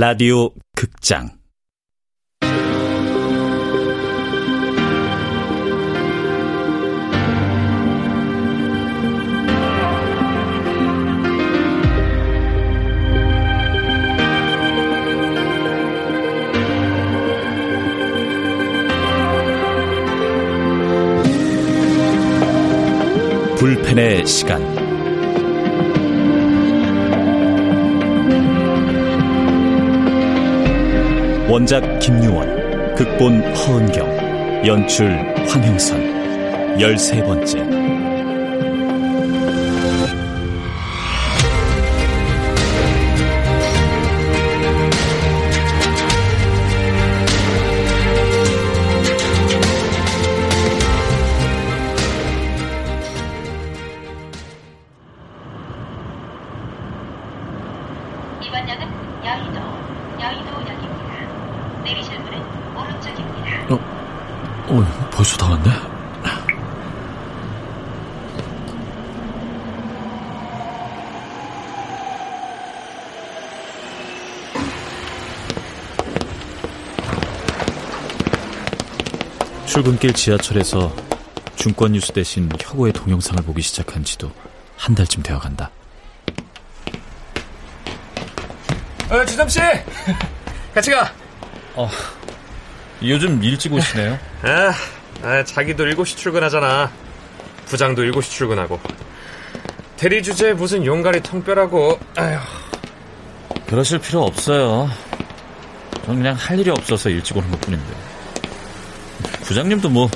라디오 극장. 불펜의 시간 원작 김유원 극본 허은경 연출 황형선. 열세 번째 벌써 다 왔네? 출근길 지하철에서 중권 뉴스 대신 혁오의 동영상을 보기 시작한 지도 한 달쯤 되어 간다. 어, 주담씨! 같이 가! 어, 요즘 일찍 오시네요? 아, 아, 자기도 7시 출근하잖아. 부장도 7시 출근하고. 대리 주제에 무슨 용가리 통뼈라고. 아휴. 그러실 필요 없어요. 전 그냥 할 일이 없어서 일찍 오는 것 뿐인데. 부장님도 뭐,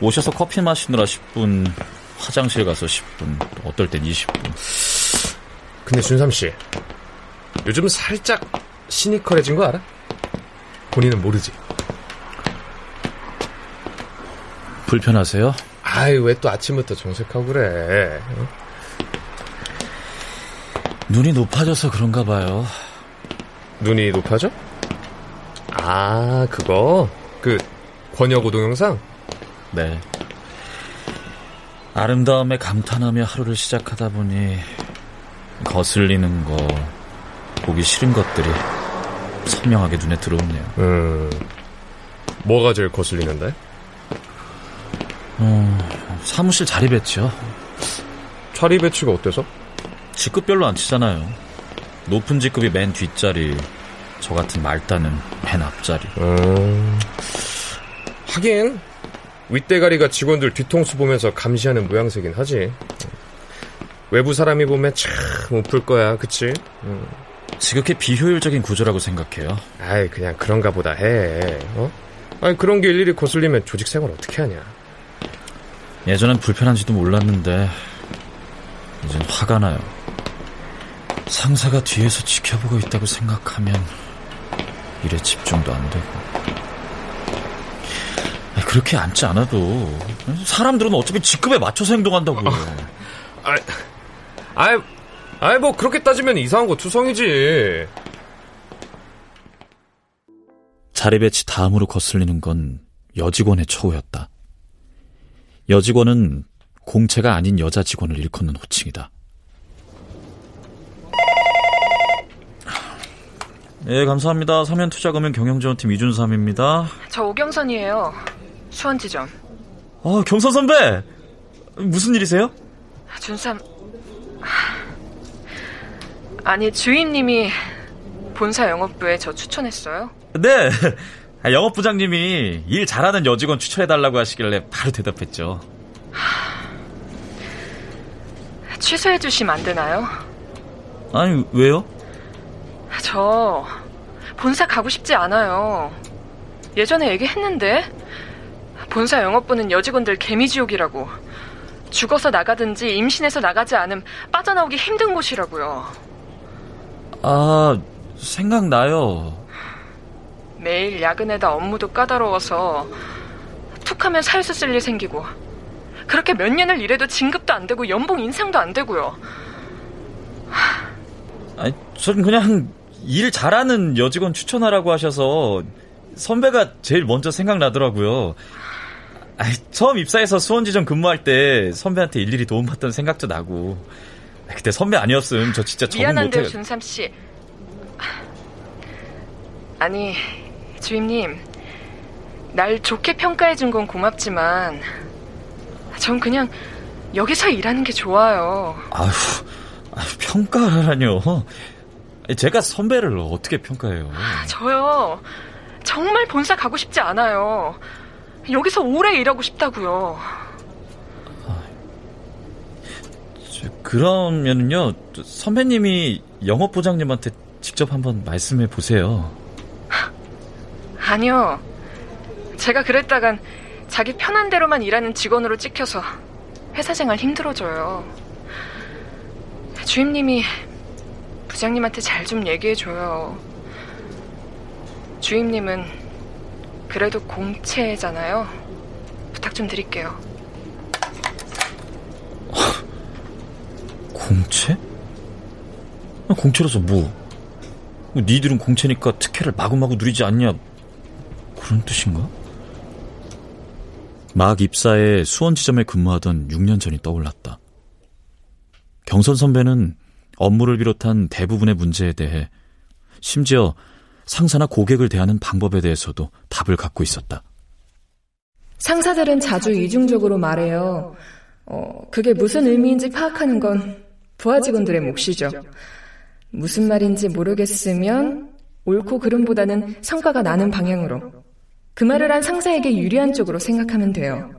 오셔서 커피 마시느라 10분, 화장실 가서 10분, 어떨 땐 20분. 근데 준삼씨, 요즘 살짝 시니컬해진 거 알아? 본인은 모르지. 불편하세요? 아이, 왜 또 아침부터 정색하고 그래. 어? 눈이 높아져서 그런가 봐요. 눈이 높아져? 아, 그거? 그, 권혁우 동영상? 네. 아름다움에 감탄하며 하루를 시작하다 보니 거슬리는 거, 보기 싫은 것들이 선명하게 눈에 들어오네요. 음, 뭐가 제일 거슬리는데? 어, 사무실 자리 배치요. 자리 배치가 어때서? 직급별로 안 치잖아요. 높은 직급이 맨 뒷자리, 저 같은 말단은 맨 앞자리. 음, 하긴 윗대가리가 직원들 뒤통수 보면서 감시하는 모양새긴 하지. 외부 사람이 보면 참 웃을 거야, 그치? 음. 지극히 비효율적인 구조라고 생각해요. 아이, 그냥 그런가 보다 해. 어? 아니, 그런 게 일일이 거슬리면 조직 생활 어떻게 하냐. 예전엔 불편한지도 몰랐는데 이젠 화가 나요. 상사가 뒤에서 지켜보고 있다고 생각하면 일에 집중도 안 되고. 그렇게 앉지 않아도 사람들은 어차피 직급에 맞춰서 행동한다고. 아, 아, 아, 뭐 그렇게 따지면 이상한 거 투성이지. 자리 배치 다음으로 거슬리는 건 여직원의 처우였다. 여직원은 공채가 아닌 여자 직원을 일컫는 호칭이다. 네, 감사합니다. 사면투자금융 경영지원팀 이준삼입니다. 저 오경선이에요. 수원지점. 아, 경선 선배! 무슨 일이세요? 준삼. 아니, 주임님이 본사 영업부에 저 추천했어요? 네. 아, 영업 부장님이 일 잘하는 여직원 추천해달라고 하시길래 바로 대답했죠. 취소해 주시면 안 되나요? 아니, 왜요? 저 본사 가고 싶지 않아요. 예전에 얘기했는데 본사 영업부는 여직원들 개미지옥이라고 죽어서 나가든지 임신해서 나가지 않음 빠져나오기 힘든 곳이라고요. 아, 생각나요. 매일 야근에다 업무도 까다로워서 툭 하면 사유서 쓸 일 생기고 그렇게 몇 년을 일해도 진급도 안 되고 연봉 인상도 안 되고요. 아니, 전 그냥 일 잘하는 여직원 추천하라고 하셔서 선배가 제일 먼저 생각나더라고요. 아니, 처음 입사해서 수원지점 근무할 때 선배한테 일일이 도움받던 생각도 나고 그때 선배 아니었음 저 진짜 적응 못해. 미안한데요, 준삼 씨. 아니, 주임님. 날 좋게 평가해 준 건 고맙지만, 전 그냥 여기서 일하는 게 좋아요. 아휴, 평가라뇨. 제가 선배를 어떻게 평가해요? 저요. 정말 본사 가고 싶지 않아요. 여기서 오래 일하고 싶다고요. 그러면요, 선배님이 영업부장님한테 직접 한번 말씀해 보세요. 아니요. 제가 그랬다간 자기 편한 대로만 일하는 직원으로 찍혀서 회사 생활 힘들어져요. 주임님이 부장님한테 잘 좀 얘기해줘요. 주임님은 그래도 공채잖아요. 부탁 좀 드릴게요. 공채? 공채로서 뭐? 니들은 공채니까 특혜를 마구마구 누리지 않냐? 그런 뜻인가? 막 입사해 수원 지점에 근무하던 6년 전이 떠올랐다. 경선 선배는 업무를 비롯한 대부분의 문제에 대해 심지어 상사나 고객을 대하는 방법에 대해서도 답을 갖고 있었다. 상사들은 자주 이중적으로 말해요. 어, 그게 무슨 의미인지 파악하는 건 부하 직원들의 몫이죠. 무슨 말인지 모르겠으면 옳고 그름보다는 성과가 나는 방향으로 그 말을 한 상사에게 유리한 쪽으로 생각하면 돼요.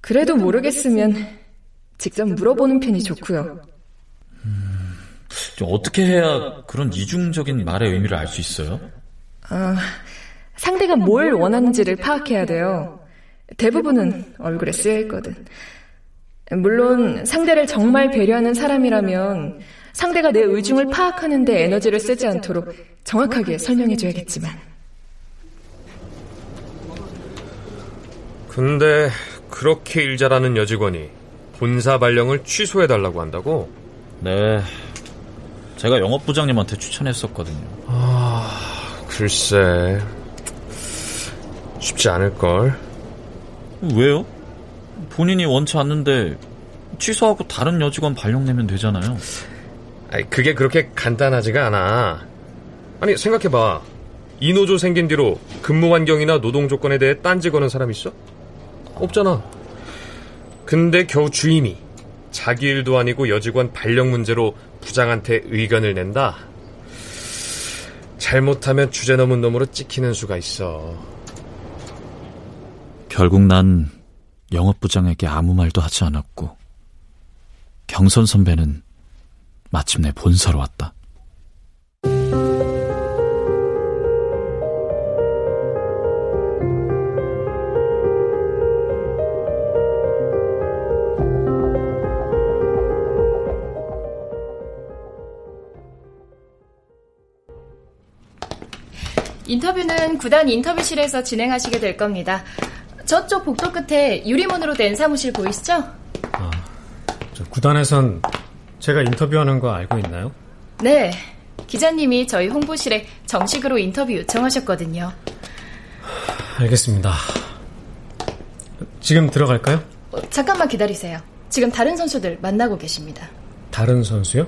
그래도 모르겠으면 직접 물어보는 편이 좋고요. 음, 어떻게 해야 그런 이중적인 말의 의미를 알 수 있어요? 아, 상대가 뭘 원하는지를 파악해야 돼요. 대부분은 얼굴에 쓰여 있거든. 물론 상대를 정말 배려하는 사람이라면 상대가 내 의중을 파악하는데 에너지를 쓰지 않도록 정확하게 설명해줘야겠지만. 근데 그렇게 일 잘하는 여직원이 본사 발령을 취소해달라고 한다고? 네. 제가 영업부장님한테 추천했었거든요. 아, 글쎄. 쉽지 않을걸. 왜요? 본인이 원치 않는데 취소하고 다른 여직원 발령 내면 되잖아요. 아니, 그게 그렇게 간단하지가 않아. 아니, 생각해봐. 이 노조 생긴 뒤로 근무 환경이나 노동 조건에 대해 딴지 거는 사람 있어? 없잖아. 근데 겨우 주임이 자기 일도 아니고 여직원 발령 문제로 부장한테 의견을 낸다? 잘못하면 주제 넘은 놈으로 찍히는 수가 있어. 결국 난 영업부장에게 아무 말도 하지 않았고 경선 선배는 마침내 본사로 왔다. 인터뷰는 구단 인터뷰실에서 진행하시게 될 겁니다. 저쪽 복도 끝에 유리문으로 된 사무실 보이시죠? 아, 구단에선 제가 인터뷰하는 거 알고 있나요? 네. 기자님이 저희 홍보실에 정식으로 인터뷰 요청하셨거든요. 알겠습니다. 지금 들어갈까요? 어, 잠깐만 기다리세요. 지금 다른 선수들 만나고 계십니다. 다른 선수요?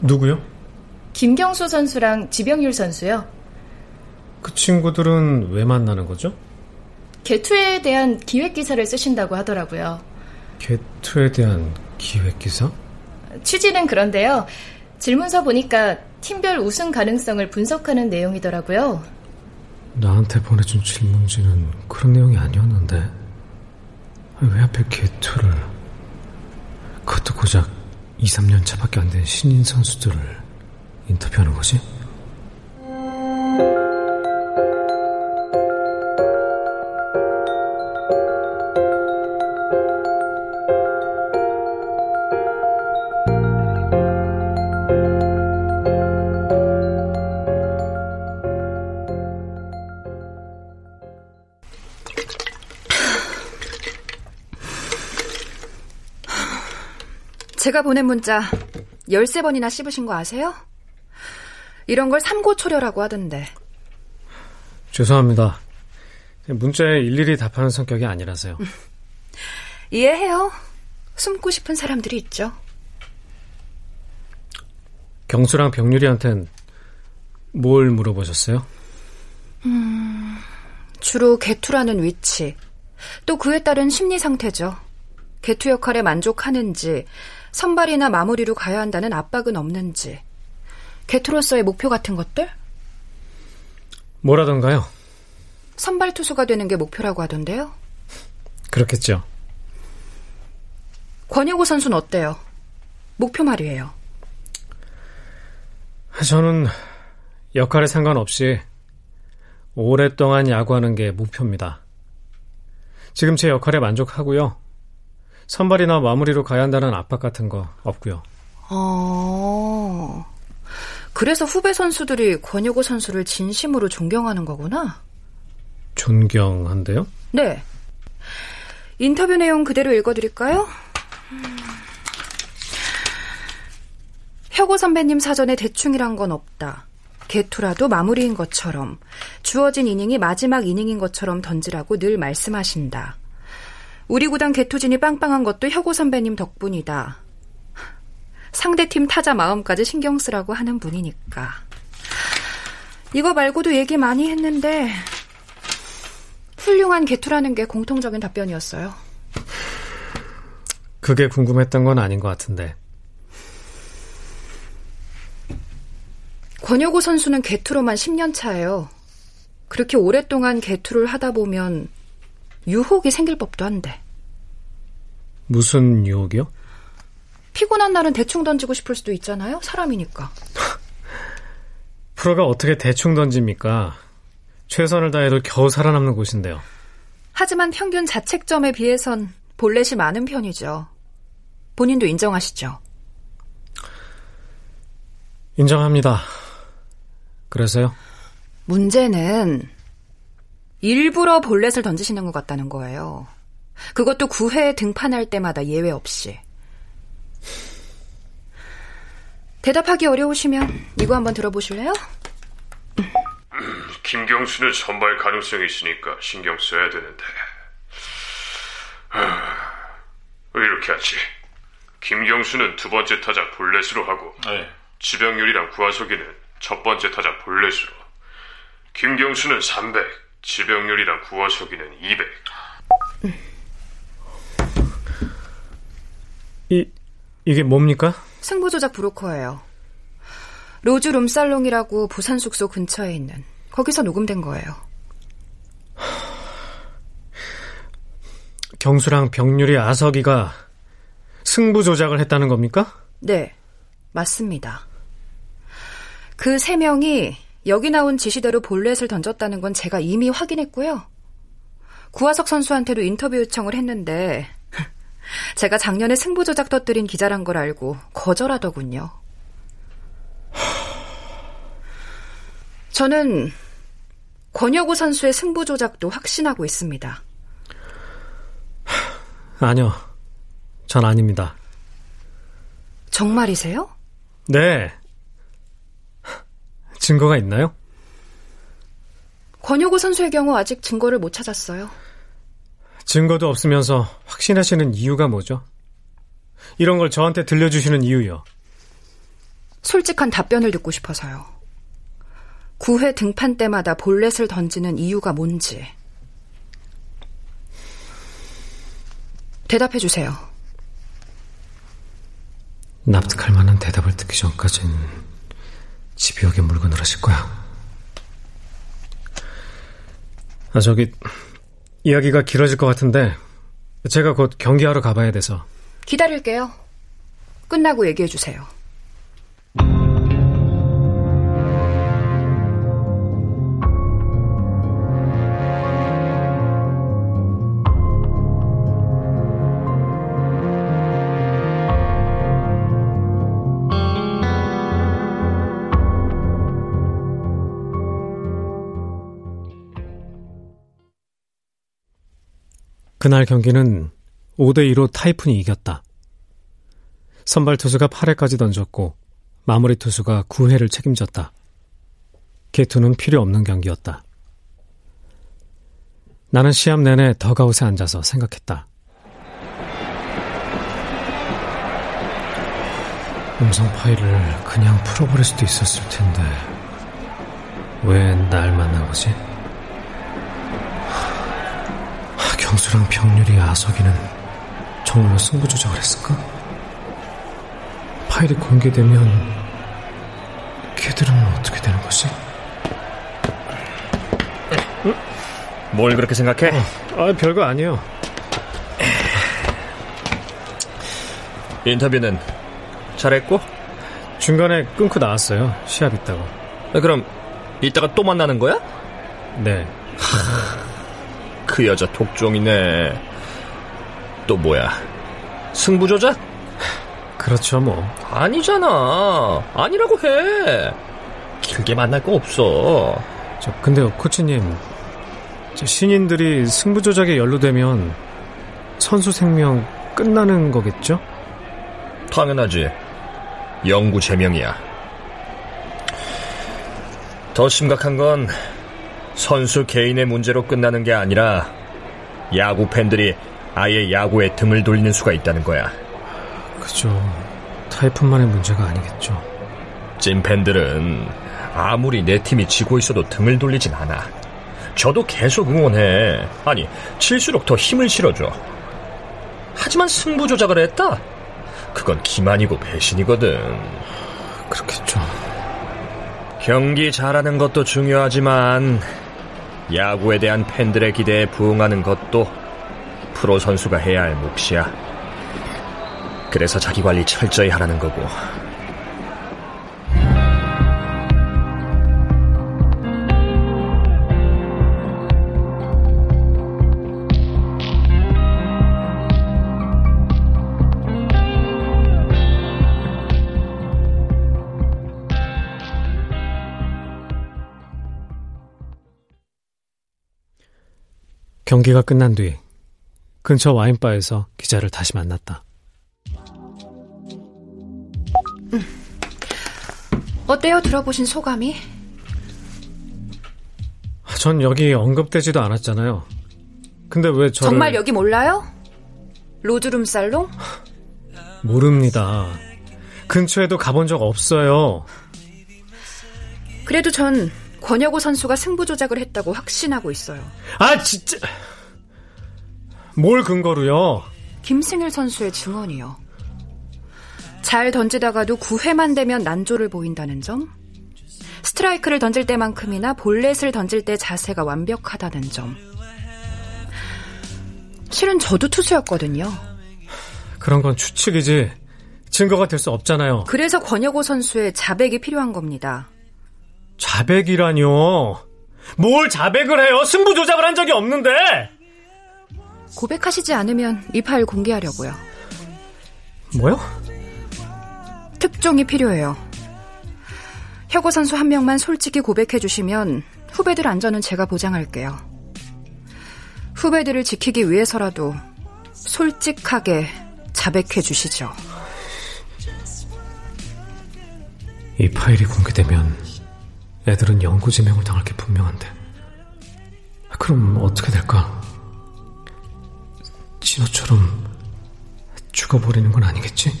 누구요? 김경수 선수랑 지병율 선수요. 그 친구들은 왜 만나는 거죠? 개투에 대한 기획 기사를 쓰신다고 하더라고요. 개투에 대한 기획 기사? 취지는 그런데요. 질문서 보니까 팀별 우승 가능성을 분석하는 내용이더라고요. 나한테 보내준 질문지는 그런 내용이 아니었는데 왜 하필 개투를 그것도 고작 2, 3년 차밖에 안 된 신인 선수들을 인터뷰하는 거지? 제가 보낸 문자 13번이나 씹으신 거 아세요? 이런 걸 삼고초려라고 하던데. 죄송합니다. 문자에 일일이 답하는 성격이 아니라서요. 이해해요. 숨고 싶은 사람들이 있죠. 경수랑 병유리한텐 뭘 물어보셨어요? 음, 주로 개투라는 위치, 또 그에 따른 심리 상태죠. 개투 역할에 만족하는지, 선발이나 마무리로 가야 한다는 압박은 없는지, 개투로서의 목표 같은 것들? 뭐라던가요? 선발 투수가 되는 게 목표라고 하던데요? 그렇겠죠. 권혁우 선수는 어때요? 목표 말이에요. 저는 역할에 상관없이 오랫동안 야구하는 게 목표입니다. 지금 제 역할에 만족하고요. 선발이나 마무리로 가야 한다는 압박 같은 거 없고요. 어. 그래서 후배 선수들이 권혁우 선수를 진심으로 존경하는 거구나. 존경한데요? 네. 인터뷰 내용 그대로 읽어드릴까요? 혁오 선배님 사전에 대충이란 건 없다. 개투라도 마무리인 것처럼 주어진 이닝이 마지막 이닝인 것처럼 던지라고 늘 말씀하신다. 우리 구단 개투진이 빵빵한 것도 혁오 선배님 덕분이다. 상대팀 타자 마음까지 신경 쓰라고 하는 분이니까. 이거 말고도 얘기 많이 했는데 훌륭한 개투라는 게 공통적인 답변이었어요. 그게 궁금했던 건 아닌 것 같은데. 권혁우 선수는 개투로만 10년 차예요. 그렇게 오랫동안 개투를 하다 보면 유혹이 생길 법도 한데. 무슨 유혹이요? 피곤한 날은 대충 던지고 싶을 수도 있잖아요. 사람이니까. 프로가 어떻게 대충 던집니까? 최선을 다해도 겨우 살아남는 곳인데요. 하지만 평균 자책점에 비해선 볼넷이 많은 편이죠. 본인도 인정하시죠? 인정합니다. 그래서요? 문제는 일부러 볼넷을 던지시는 것 같다는 거예요. 그것도 9회에 등판할 때마다 예외 없이. 대답하기 어려우시면 이거 한번 들어보실래요? 김경수는 선발 가능성이 있으니까 신경 써야 되는데. 이렇게 하지. 김경수는 두 번째 타자 볼넷으로 하고 네. 지병률이랑 구하석이는 첫 번째 타자 볼넷으로. 김경수는 300, 지병률이랑 구하석이는 200. 이 이게 뭡니까? 승부조작 브로커예요. 로즈 룸살롱이라고 부산 숙소 근처에 있는 거기서 녹음된 거예요. 경수랑 병률이 아석이가 승부 조작을 했다는 겁니까? 네, 맞습니다. 그 세 명이 여기 나온 지시대로 볼넷을 던졌다는 건 제가 이미 확인했고요. 구하석 선수한테도 인터뷰 요청을 했는데 제가 작년에 승부 조작 터뜨린 기자란 걸 알고 거절하더군요. 저는 권혁우 선수의 승부 조작도 확신하고 있습니다. 아니요. 전 아닙니다. 정말이세요? 네. 증거가 있나요? 권혁우 선수의 경우 아직 증거를 못 찾았어요. 증거도 없으면서 확신하시는 이유가 뭐죠? 이런 걸 저한테 들려주시는 이유요. 솔직한 답변을 듣고 싶어서요. 9회 등판 때마다 볼넷을 던지는 이유가 뭔지. 대답해 주세요. 납득할 만한 대답을 듣기 전까진 집요하게 물건을 하실 거야. 아, 저기, 이야기가 길어질 것 같은데, 제가 곧 경기하러 가봐야 돼서. 기다릴게요. 끝나고 얘기해 주세요. 그날 경기는 5대2로 타이푼이 이겼다. 선발 투수가 8회까지 던졌고 마무리 투수가 9회를 책임졌다. 개투는 필요 없는 경기였다. 나는 시합 내내 더가웃에 앉아서 생각했다. 음성 파일을 그냥 풀어버릴 수도 있었을 텐데 왜 날 만난 거지? 저주랑 병률이 아석이는 정말로 승부 조작을 했을까? 파일이 공개되면 걔들은 어떻게 되는 거지? 뭘 그렇게 생각해? 어, 아, 별거 아니에요. 인터뷰는 잘했고? 중간에 끊고 나왔어요. 시합 있다고. 아, 그럼 이따가 또 만나는 거야? 네. 그 여자 독종이네. 또 뭐야? 승부조작? 그렇죠, 뭐. 아니잖아. 아니라고 해. 길게 만날 거 없어. 저, 근데요, 코치님. 신인들이 승부 조작에 연루되면 선수 생명 끝나는 거겠죠? 당연하지. 영구 제명이야. 더 심각한 건 선수 개인의 문제로 끝나는 게 아니라 야구 팬들이 아예 야구에 등을 돌리는 수가 있다는 거야. 그죠. 타이푼만의 문제가 아니겠죠. 찐 팬들은 아무리 내 팀이 지고 있어도 등을 돌리진 않아. 저도 계속 응원해. 아니, 칠수록 더 힘을 실어줘. 하지만 승부 조작을 했다? 그건 기만이고 배신이거든. 그렇겠죠. 경기 잘하는 것도 중요하지만 야구에 대한 팬들의 기대에 부응하는 것도 프로 선수가 해야 할 몫이야. 그래서 자기 관리 철저히 하라는 거고. 경기가 끝난 뒤 근처 와인바에서 기자를 다시 만났다. 음. 어때요? 들어보신 소감이? 전 여기 언급되지도 않았잖아요. 근데 왜 저를... 정말 여기 몰라요? 로드룸 살롱? 모릅니다. 근처에도 가본 적 없어요. 그래도 전 권혁우 선수가 승부 조작을 했다고 확신하고 있어요. 아, 진짜. 뭘 근거로요? 김승일 선수의 증언이요. 잘 던지다가도 9회만 되면 난조를 보인다는 점. 스트라이크를 던질 때만큼이나 볼넷을 던질 때 자세가 완벽하다는 점. 실은 저도 투수였거든요. 그런 건 추측이지 증거가 될 수 없잖아요. 그래서 권혁호 선수의 자백이 필요한 겁니다. 자백이라뇨. 뭘 자백을 해요? 승부 조작을 한 적이 없는데. 고백하시지 않으면 이 파일 공개하려고요. 뭐요? 특종이 필요해요. 혁오 선수 한 명만 솔직히 고백해 주시면 후배들 안전은 제가 보장할게요. 후배들을 지키기 위해서라도 솔직하게 자백해 주시죠. 이 파일이 공개되면 애들은 영구제명을 당할 게 분명한데. 그럼 어떻게 될까? 진호처럼 죽어버리는 건 아니겠지?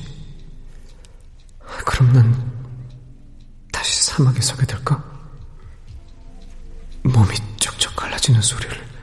그럼 난 다시 사막에 서게 될까? 몸이 쩍쩍 갈라지는 소리를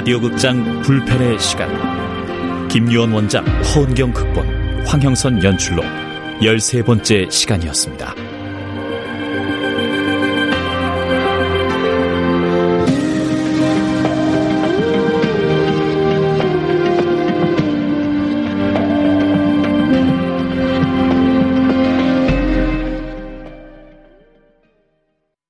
라디오 극장 불펜의 시간 김유원 원작 허은경 극본 황형선 연출로 13번째 시간이었습니다.